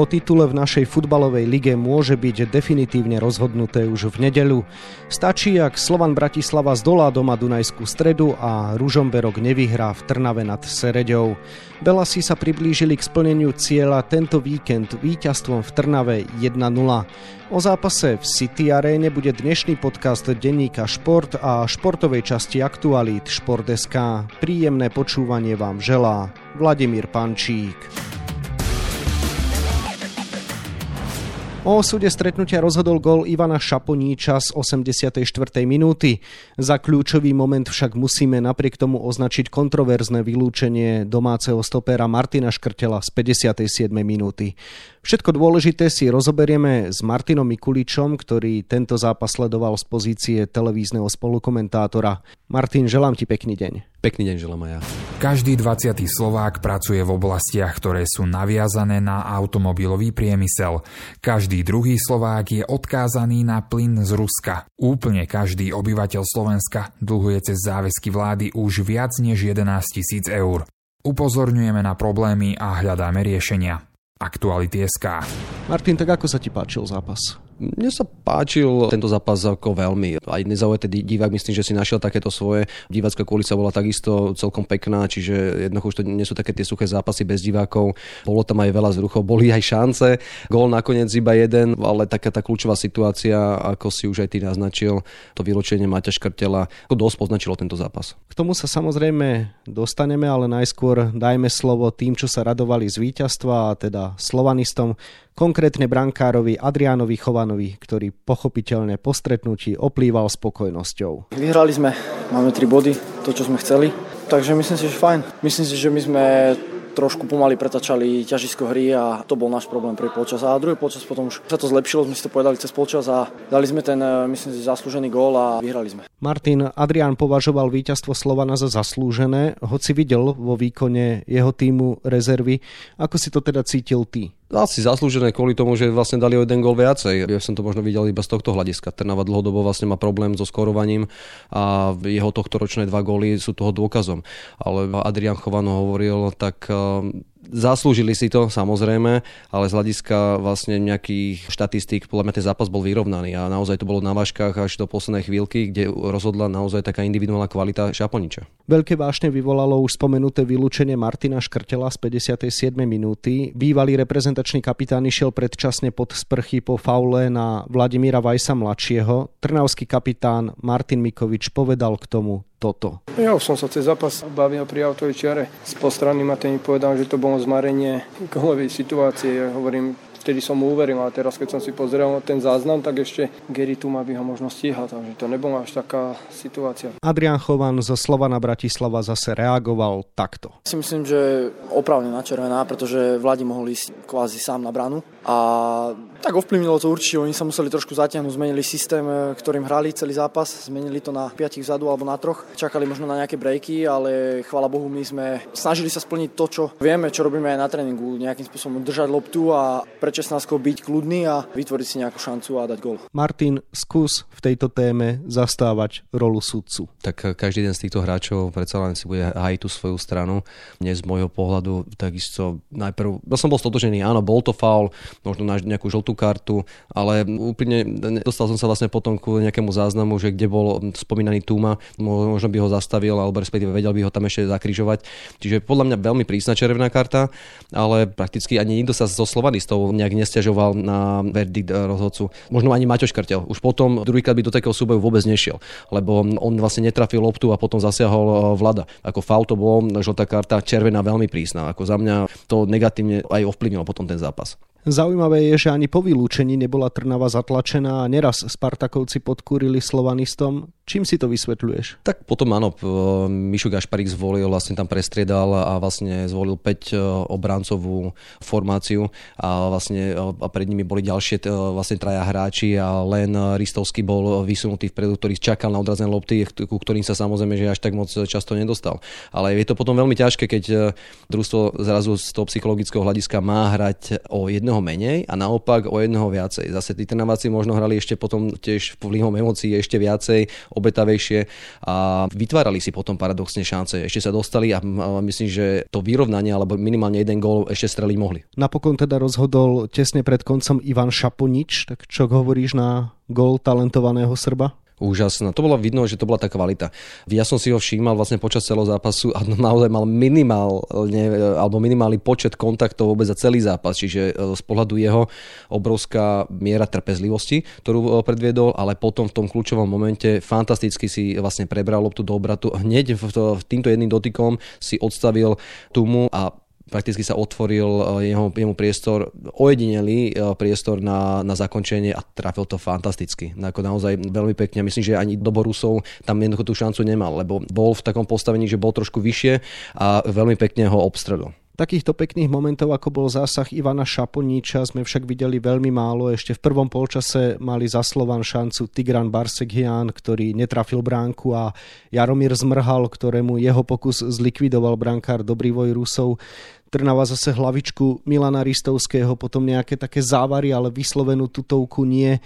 O titule v našej futbalovej lige môže byť definitívne rozhodnuté už v nedeľu. Stačí, ak Slovan Bratislava zdolá doma Dunajskú stredu a Ružomberok nevyhrá v Trnave nad Sereďou. Belasi sa priblížili k splneniu cieľa tento víkend víťazstvom v Trnave 1-0. O zápase v City Arene bude dnešný podcast denníka Šport a športovej časti Aktualít Šport.sk. Príjemné počúvanie vám želá Vladimír Pančík. O osude stretnutia rozhodol gol Ivana Šaponíča z 84. minúty. Za kľúčový moment však musíme napriek tomu označiť kontroverzné vylúčenie domáceho stopera Martina Škrtela z 57. minúty. Všetko dôležité si rozoberieme s Martinom Mikuličom, ktorý tento zápas sledoval z pozície televízneho spolukomentátora. Martin, želám ti pekný deň. Pekný deň želám aj ja. Každý 20. Slovák pracuje v oblastiach, ktoré sú naviazané na automobilový priemysel. Každý druhý Slovák je odkázaný na plyn z Ruska. Úplne každý obyvateľ Slovenska dlhuje cez záväzky vlády už viac než 11 tisíc eur. Upozorňujeme na problémy a hľadáme riešenia. Aktuality SK. Martin, tak ako sa ti páčil zápas? Mne sa páčil tento zápas ako veľmi. Aj nezaujatý divák myslím, že si našiel takéto svoje. Divácka kulisa bola takisto celkom pekná, čiže jednoducho už to nie sú také tie suché zápasy bez divákov. Bolo tam aj veľa zruchov, boli aj šance. Gól nakoniec iba jeden, ale taká tá kľúčová situácia, ako si už aj ty naznačil, to vyločenie Maťa Škrtela, to dosť poznačilo tento zápas. K tomu sa samozrejme dostaneme, ale najskôr dajme slovo tým, čo sa radovali z víťazstva, a teda slovanistom, konkrétne brankárovi Adrianovi Chovanovi, ktorý pochopiteľne po stretnutí oplýval spokojnosťou. Vyhrali sme, máme 3 body, to čo sme chceli, takže myslím si, že fajn. Myslím si, že my sme trošku pomaly pretačali ťažisko hry a to bol náš problém pre polčas. A druhý polčas potom už sa to zlepšilo, sme si to povedali cez polčas a dali sme ten, eh, myslím si, zaslúžený gól a vyhrali sme. Martin Adrian považoval víťazstvo Slovana za zaslúžené, hoci videl vo výkone jeho týmu rezervy. Ako si to teda cítil ty? asi zaslúžené kvôli tomu, že vlastne dali o jeden gol viacej. Ja som to možno videl iba z tohto hľadiska. Trnava dlhodobo vlastne má problém so skorovaním a jeho tohto ročné dva góly sú toho dôkazom. Ale Adrian Chovano hovoril, tak Zaslúžili si to, samozrejme, ale z hľadiska vlastne nejakých štatistík, podľa mňa ten zápas bol vyrovnaný a naozaj to bolo na váškach až do poslednej chvíľky, kde rozhodla naozaj taká individuálna kvalita Šaponiča. Veľké vášne vyvolalo už spomenuté vylúčenie Martina Škrtela z 57. minúty. Bývalý reprezentačný kapitán išiel predčasne pod sprchy po faule na Vladimíra Vajsa mladšieho. Trnavský kapitán Martin Mikovič povedal k tomu toto. Ja som sa cez zápas bavil pri autovej čiare. S postranným a ten mi povedal, že to bolo zmarenie golovej situácie. Ja hovorím, vtedy som mu uveril, ale teraz keď som si pozrel ten záznam, tak ešte Gary tu by ho možno stíhal, takže to nebola až taká situácia. Adrian Chovan zo Slovana Bratislava zase reagoval takto. Si myslím, že opravne na červená, pretože Vladi mohol ísť kvázi sám na branu a tak ovplyvnilo to určite, oni sa museli trošku zatiahnuť, zmenili systém, e, ktorým hrali celý zápas, zmenili to na 5 vzadu alebo na troch. Čakali možno na nejaké breaky, ale chvala Bohu, my sme snažili sa splniť to, čo vieme, čo robíme aj na tréningu, nejakým spôsobom držať loptu a pre 16 byť kľudný a vytvoriť si nejakú šancu a dať gol. Martin, skús v tejto téme zastávať rolu sudcu. Tak každý jeden z týchto hráčov predsa len si bude hajiť tú svoju stranu. Dnes z môjho pohľadu takisto najprv, ja som bol stotožený, áno, bol to faul, možno na nejakú žltú žltú kartu, ale úplne dostal som sa vlastne potom ku nejakému záznamu, že kde bol spomínaný Tuma, možno by ho zastavil, alebo respektíve vedel by ho tam ešte zakrižovať. Čiže podľa mňa veľmi prísna červená karta, ale prakticky ani nikto sa zo slovanistov nejak nestiažoval na verdikt rozhodcu. Možno ani Maťo Škrtel. Už potom druhýkrát by do takého súboju vôbec nešiel, lebo on vlastne netrafil loptu a potom zasiahol e, Vlada. Ako faul to bolo, žltá karta, červená veľmi prísna. Ako za mňa to negatívne aj ovplyvnilo potom ten zápas. Zaujímavé je, že ani po vylúčení nebola Trnava zatlačená a neraz Spartakovci podkúrili Slovanistom. Čím si to vysvetľuješ? Tak potom áno, Mišu Gašparík zvolil, vlastne tam prestriedal a vlastne zvolil 5 e, obrancovú formáciu a vlastne e, a pred nimi boli ďalšie e, vlastne traja hráči a len Ristovský bol vysunutý vpredu, ktorý čakal na odrazené lopty, ku ktorým sa samozrejme že až tak moc často nedostal. Ale je to potom veľmi ťažké, keď družstvo zrazu z toho psychologického hľadiska má hrať o jedného jedného menej a naopak o jedného viacej. Zase tí Trnaváci možno hrali ešte potom tiež vplyvom emócií ešte viacej, obetavejšie a vytvárali si potom paradoxne šance. Ešte sa dostali a myslím, že to vyrovnanie alebo minimálne jeden gól ešte streliť mohli. Napokon teda rozhodol tesne pred koncom Ivan Šaponič, tak čo hovoríš na gól talentovaného Srba? Úžasná. To bolo vidno, že to bola tá kvalita. Ja som si ho všímal vlastne počas celého zápasu a naozaj mal minimálne, alebo minimálny počet kontaktov vôbec za celý zápas, čiže e, z pohľadu jeho obrovská miera trpezlivosti, ktorú e, predviedol, ale potom v tom kľúčovom momente fantasticky si vlastne prebral loptu do obratu. Hneď v týmto jedným dotykom si odstavil Tumu a prakticky sa otvoril eh, jeho, jeho priestor, ojedinelý eh, priestor na, na zakončenie a trafil to fantasticky. Ako naozaj veľmi pekne. Myslím, že ani do Borusov tam jednoducho tú šancu nemal, lebo bol v takom postavení, že bol trošku vyššie a veľmi pekne ho obstrelil. Takýchto pekných momentov, ako bol zásah Ivana Šaponíča, sme však videli veľmi málo. Ešte v prvom polčase mali za Slovan šancu Tigran Barsegian, ktorý netrafil bránku a Jaromír Zmrhal, ktorému jeho pokus zlikvidoval brankár Dobrývoj Rusov. Trnava zase hlavičku Milana Ristovského, potom nejaké také závary, ale vyslovenú tutovku nie.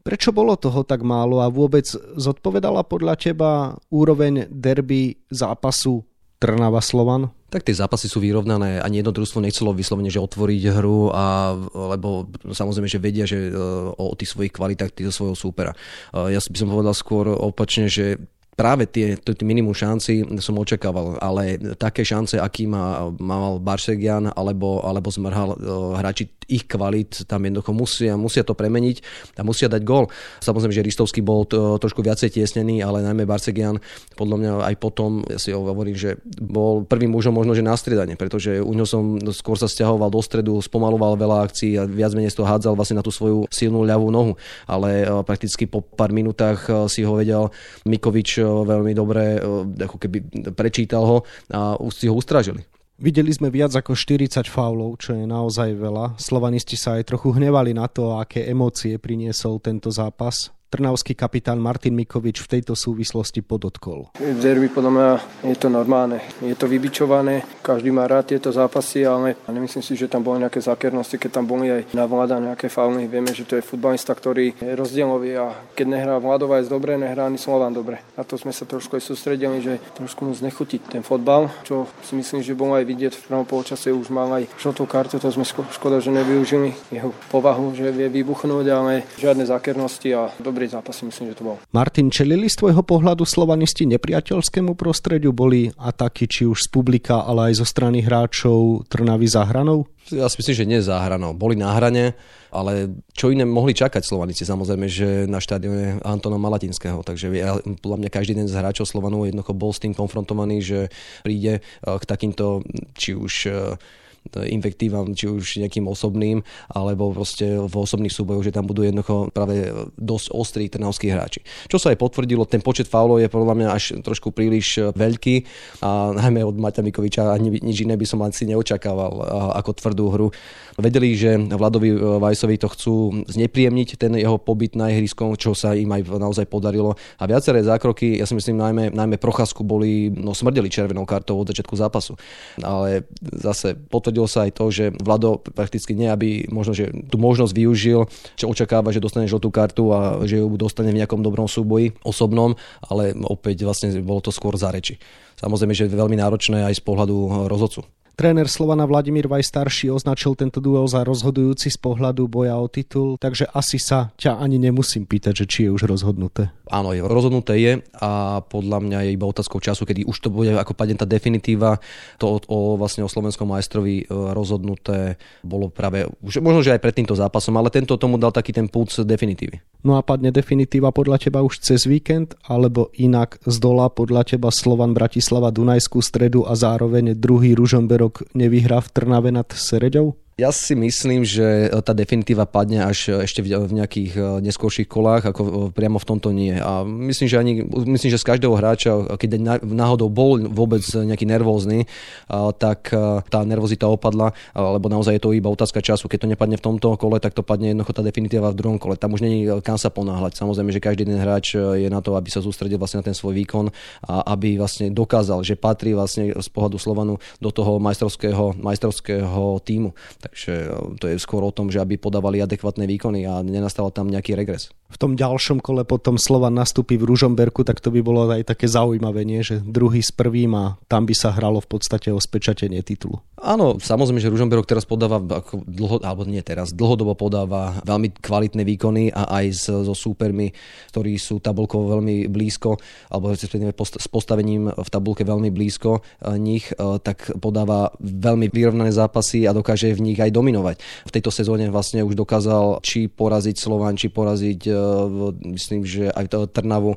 Prečo bolo toho tak málo a vôbec zodpovedala podľa teba úroveň derby zápasu Trnava Slovan? Tak tie zápasy sú vyrovnané. Ani jedno družstvo nechcelo vyslovene, že otvoriť hru, a, lebo samozrejme, že vedia, že e, o tých svojich kvalitách týho svojho súpera. E, ja by som povedal skôr opačne, že práve tie, tie minimum šanci som očakával, ale také šance, aký má, mal Barsegian alebo, alebo Zmrhal, e, hráči ich kvalit tam jednoducho musia, musia to premeniť a musia dať gól. Samozrejme, že Ristovský bol to, trošku viacej tiesnený, ale najmä Barsegian podľa mňa aj potom, ja si hovorím, že bol prvým mužom možno, že na striedanie, pretože u ňo som skôr sa stiahoval do stredu, spomaloval veľa akcií a viac menej to hádzal vlastne na tú svoju silnú ľavú nohu, ale e, prakticky po pár minútach e, si ho vedel Mikovič veľmi dobre ako keby prečítal ho a si ho ustražili. Videli sme viac ako 40 faulov, čo je naozaj veľa. Slovanisti sa aj trochu hnevali na to, aké emócie priniesol tento zápas trnavský kapitán Martin Mikovič v tejto súvislosti podotkol. V derby podľa mňa je to normálne. Je to vybičované, každý má rád tieto zápasy, ale nemyslím si, že tam boli nejaké zákernosti, keď tam boli aj na vláda nejaké fauly. Vieme, že to je futbalista, ktorý je rozdielový a keď nehrá Vladovajs dobre, nehrá ani Slovan dobre. Na to sme sa trošku aj sústredili, že trošku moc nechutiť ten fotbal, čo si myslím, že bolo aj vidieť v prvom polčase už mal aj žltú kartu, to sme škoda, že nevyužili jeho povahu, že vie vybuchnúť, ale žiadne zákernosti a dobrý dobrý zápas myslím, že to bol. Martin, čelili z tvojho pohľadu slovanisti nepriateľskému prostrediu? Boli ataky či už z publika, ale aj zo strany hráčov Trnavy za hranou? Ja si myslím, že nie za hranou. Boli na hrane, ale čo iné mohli čakať Slovanici? Samozrejme, že na štádione Antona Malatinského. Takže ja, podľa mňa každý den z hráčov Slovanu jednoducho bol s tým konfrontovaný, že príde eh, k takýmto, či už eh, invektívam, či už nejakým osobným, alebo proste v osobných súbojoch, že tam budú jednoducho práve dosť ostrí trnavskí hráči. Čo sa aj potvrdilo, ten počet faulov je podľa mňa až trošku príliš veľký a najmä od Maťa Mikoviča ani nič iné by som asi neočakával ako tvrdú hru. Vedeli, že Vladovi Vajsovi to chcú znepríjemniť, ten jeho pobyt na ihriskom, čo sa im aj naozaj podarilo. A viaceré zákroky, ja si myslím, najmä, najmä Procházku boli, no smrdeli červenou kartou od začiatku zápasu. Ale zase potvrdili potvrdilo sa aj to, že Vlado prakticky nie, aby možno, že tú možnosť využil, že očakáva, že dostane žltú kartu a že ju dostane v nejakom dobrom súboji osobnom, ale opäť vlastne bolo to skôr za reči. Samozrejme, že je veľmi náročné aj z pohľadu rozhodcu. Tréner Slovana Vladimír Vaj starší označil tento duel za rozhodujúci z pohľadu boja o titul, takže asi sa ťa ani nemusím pýtať, že či je už rozhodnuté. Áno, je, rozhodnuté je a podľa mňa je iba otázkou času, kedy už to bude ako padne tá definitíva. To o, o, vlastne o slovenskom majstrovi e, rozhodnuté bolo práve, už, možno, že aj pred týmto zápasom, ale tento tomu dal taký ten puc definitívy. No a padne definitíva podľa teba už cez víkend, alebo inak z dola podľa teba Slovan Bratislava Dunajskú stredu a zároveň druhý Ružomberok rok nevyhrá v Trnave nad Sereďou? Ja si myslím, že tá definitíva padne až ešte v nejakých e, neskôrších kolách, ako e, priamo v tomto nie. A myslím, že, ani, myslím, že z každého hráča, keď náhodou bol vôbec nejaký nervózny, tak e, tá nervozita opadla, lebo naozaj je to iba otázka času. Keď to nepadne v tomto kole, tak to padne jednoducho tá definitíva v druhom kole. Tam už není kam sa ponáhľať. Samozrejme, že každý ten hráč je na to, aby sa sústredil vlastne na ten svoj výkon a aby vlastne dokázal, že patrí vlastne z pohľadu Slovanu do toho majstrovského, majstrovského týmu Takže to je skôr o tom, že aby podávali adekvátne výkony a nenastal tam nejaký regres. V tom ďalšom kole potom Slovan nastúpi v Ružomberku, tak to by bolo aj také zaujímavé, nie? že druhý s prvým a tam by sa hralo v podstate o spečatenie titulu. Áno, samozrejme, že Ružomberok teraz podáva, ako dlho, alebo nie teraz, dlhodobo podáva veľmi kvalitné výkony a aj so súpermi, ktorí sú tabulkovo veľmi blízko, alebo s postavením v tabulke veľmi blízko e, nich, e, tak podáva veľmi vyrovnané zápasy a dokáže v nich aj dominovať. V tejto sezóne vlastne už dokázal či poraziť Slovan, či poraziť e, myslím, že aj to Trnavu,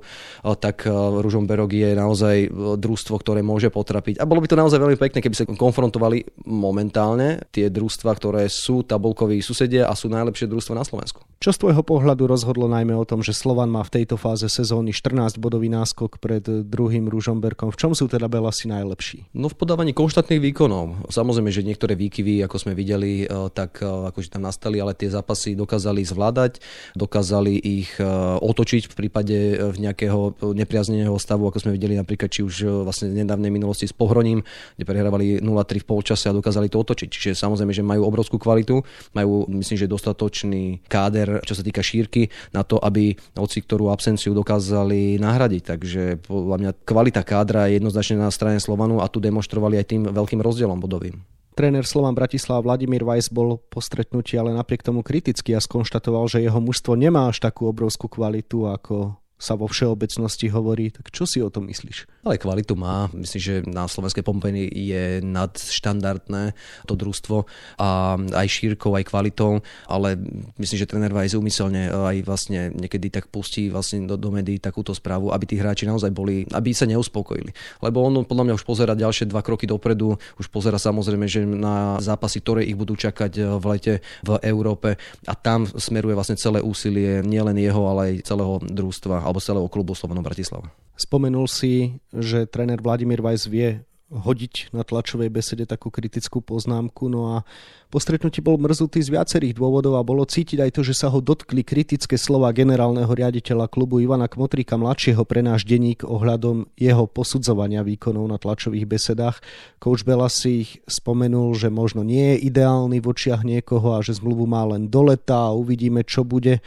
tak Ružomberok je naozaj družstvo, ktoré môže potrapiť. A bolo by to naozaj veľmi pekné, keby sa konfrontovali momentálne tie družstva, ktoré sú tabulkoví susedia a sú najlepšie družstva na Slovensku. Čo z tvojho pohľadu rozhodlo najmä o tom, že Slovan má v tejto fáze sezóny 14 bodový náskok pred druhým Ružomberkom? V čom sú teda Belasi najlepší? No v podávaní konštantných výkonov. Samozrejme, že niektoré výkyvy, ako sme videli, tak akože tam nastali, ale tie zápasy dokázali zvládať, dokázali ich e, otočiť v prípade v nejakého nepriazneného stavu, ako sme videli napríklad či už vlastne v nedávnej minulosti s Pohroním, kde prehrávali 0-3 v polčase a dokázali to otočiť. Čiže samozrejme, že majú obrovskú kvalitu, majú myslím, že dostatočný káder, čo sa týka šírky, na to, aby hoci ktorú absenciu dokázali nahradiť. Takže podľa mňa kvalita kádra je jednoznačne na strane Slovanu a tu demonstrovali aj tým veľkým rozdielom bodovým. Tréner Slovan Bratislava Vladimír Weiss bol po stretnutí ale napriek tomu kritický a skonštatoval, že jeho mužstvo nemá až takú obrovskú kvalitu ako sa vo všeobecnosti hovorí. Tak čo si o tom myslíš? Ale kvalitu má. Myslím, že na slovenskej pompeni je nadštandardné to družstvo a aj šírkou, aj kvalitou, ale myslím, že tréner Vajs umyselne aj vlastne niekedy tak pustí vlastne do, do médií takúto správu, aby tí hráči naozaj boli, aby sa neuspokojili. Lebo on podľa mňa už pozera ďalšie dva kroky dopredu, už pozera samozrejme, že na zápasy, ktoré ich budú čakať v lete v Európe a tam smeruje vlastne celé úsilie nielen jeho, ale aj celého družstva alebo celého klubu Slovenom Bratislava. Spomenul si, že tréner Vladimír Vajs vie hodiť na tlačovej besede takú kritickú poznámku. No a po stretnutí bol mrzutý z viacerých dôvodov a bolo cítiť aj to, že sa ho dotkli kritické slova generálneho riaditeľa klubu Ivana Kmotrika mladšieho pre náš denník ohľadom jeho posudzovania výkonov na tlačových besedách. Coach Bela si ich spomenul, že možno nie je ideálny v očiach niekoho a že zmluvu má len do leta a uvidíme, čo bude.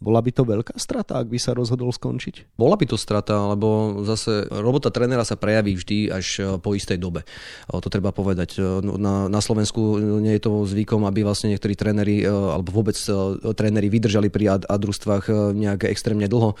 Bola by to veľká strata, ak by sa rozhodol skončiť? Bola by to strata, lebo zase robota trénera sa prejaví vždy až e, po istej dobe. To treba povedať. E, no, na, na Slovensku nie je to zvykom, aby vlastne niektorí tréneri e, alebo vôbec tréneri vydržali pri ad, nejak extrémne dlho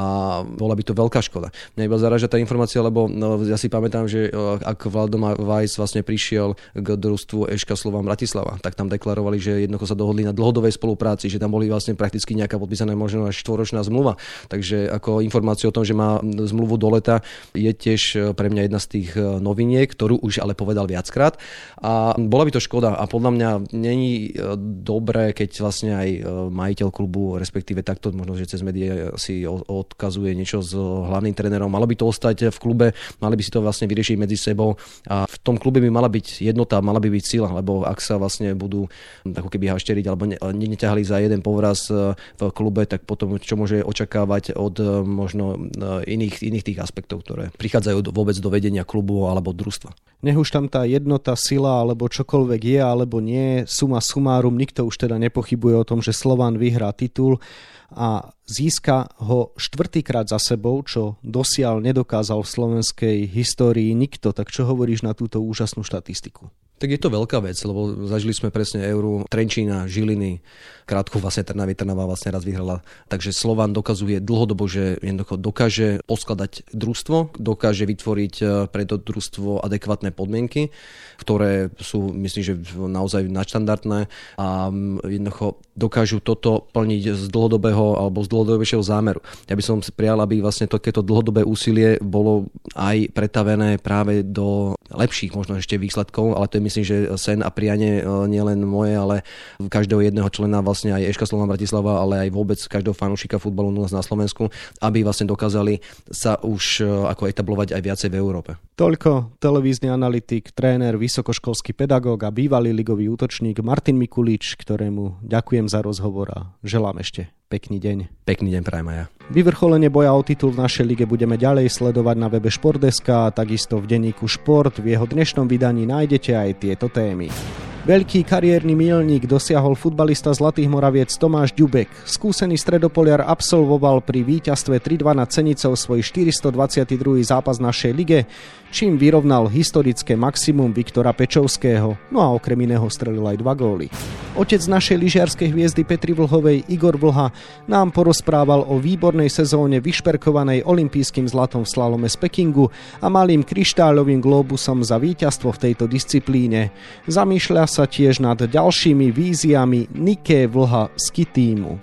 a bola by to veľká škoda. Mňa iba zaraža tá informácia, lebo no, ja si pamätám, že ak Valdemar Weiss vlastne prišiel k družstvu Eška Slova Bratislava, tak tam deklarovali, že jednoducho sa dohodli na dlhodobej spolupráci, že tam boli vlastne prakticky nejaká podpis podpísaná možno až štvoročná zmluva. Takže ako informáciu o tom, že má zmluvu do leta, je tiež e, pre mňa jedna z tých e, noviniek, ktorú už ale povedal viackrát. A bola by to škoda a podľa mňa není e, dobré, keď vlastne aj majiteľ klubu, respektíve takto možno, že cez médiá si odkazuje niečo s hlavným trénerom. Malo by to ostať v klube, mali by si to vlastne vyriešiť medzi sebou a v tom klube by mala byť jednota, mala by byť sila, lebo ak sa vlastne budú ako keby hašteriť alebo neťahali za jeden povraz v klube, klube, tak potom čo môže očakávať od e, možno e, iných, iných tých aspektov, ktoré prichádzajú vôbec do vedenia klubu alebo družstva. Nech už tam tá jednota, sila alebo čokoľvek je alebo nie, suma sumárum, nikto už teda nepochybuje o tom, že Slovan vyhrá titul a získa ho štvrtýkrát za sebou, čo dosiaľ nedokázal v slovenskej histórii nikto. Tak čo hovoríš na túto úžasnú štatistiku? Tak je to veľká vec, lebo zažili sme presne euru Trenčína, Žiliny, krátko vlastne Trnavy, Trnava vlastne raz vyhrala. Takže Slovan dokazuje dlhodobo, že jednoducho dokáže poskladať družstvo, dokáže vytvoriť e, pre to družstvo adekvátne podmienky, ktoré sú, myslím, že naozaj nadštandardné a jednoducho dokážu toto plniť z dlhodobého alebo z dlhodobejšieho zámeru. Ja by som si prijal, aby vlastne takéto dlhodobé úsilie bolo aj pretavené práve do lepších možno ešte výsledkov, ale to je myslím, že sen a prianie e, nielen moje, ale každého jedného člena vlastne aj Eška Slova Bratislava, ale aj vôbec každého fanúšika futbalu nás na Slovensku, aby vlastne dokázali sa už e, ako etablovať aj viacej v Európe. Toľko televízny analytik, tréner, vysokoškolský pedagóg a bývalý ligový útočník Martin Mikulič, ktorému ďakujem za rozhovor a želám ešte pekný deň. Pekný deň prajem ja. Vyvrcholenie boja o titul v našej lige budeme ďalej sledovať na webe Športdeska a takisto v denníku Šport. V jeho dnešnom vydaní nájdete aj tieto témy. Veľký kariérny milník dosiahol futbalista Zlatých Moraviec Tomáš Ďubek. Skúsený stredopoliar absolvoval pri víťazstve 3-2 nad Cenicou svoj 422. zápas našej lige, čím vyrovnal historické maximum Viktora Pečovského, no a okrem iného strelil aj dva góly. Otec našej lyžiarskej hviezdy Petri Vlhovej Igor Vlha nám porozprával o výbornej sezóne vyšperkovanej olympijským zlatom v slalome z Pekingu a malým kryštáľovým globusom za víťazstvo v tejto disciplíne. Zamýšľa sa tiež nad ďalšími víziami Nike Vlha z Kitýmu.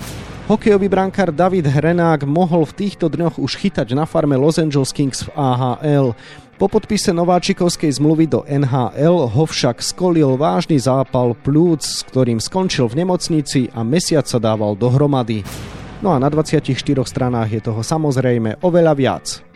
Hokejový brankár David Hrenák mohol v týchto dňoch už chytať na farme Los Angeles Kings v AHL. Po podpise nováčikovskej zmluvy do NHL ho však skolil vážny zápal plúc, s ktorým skončil v nemocnici a mesiac sa dával dohromady. No a na 24 stranách je toho samozrejme oveľa viac.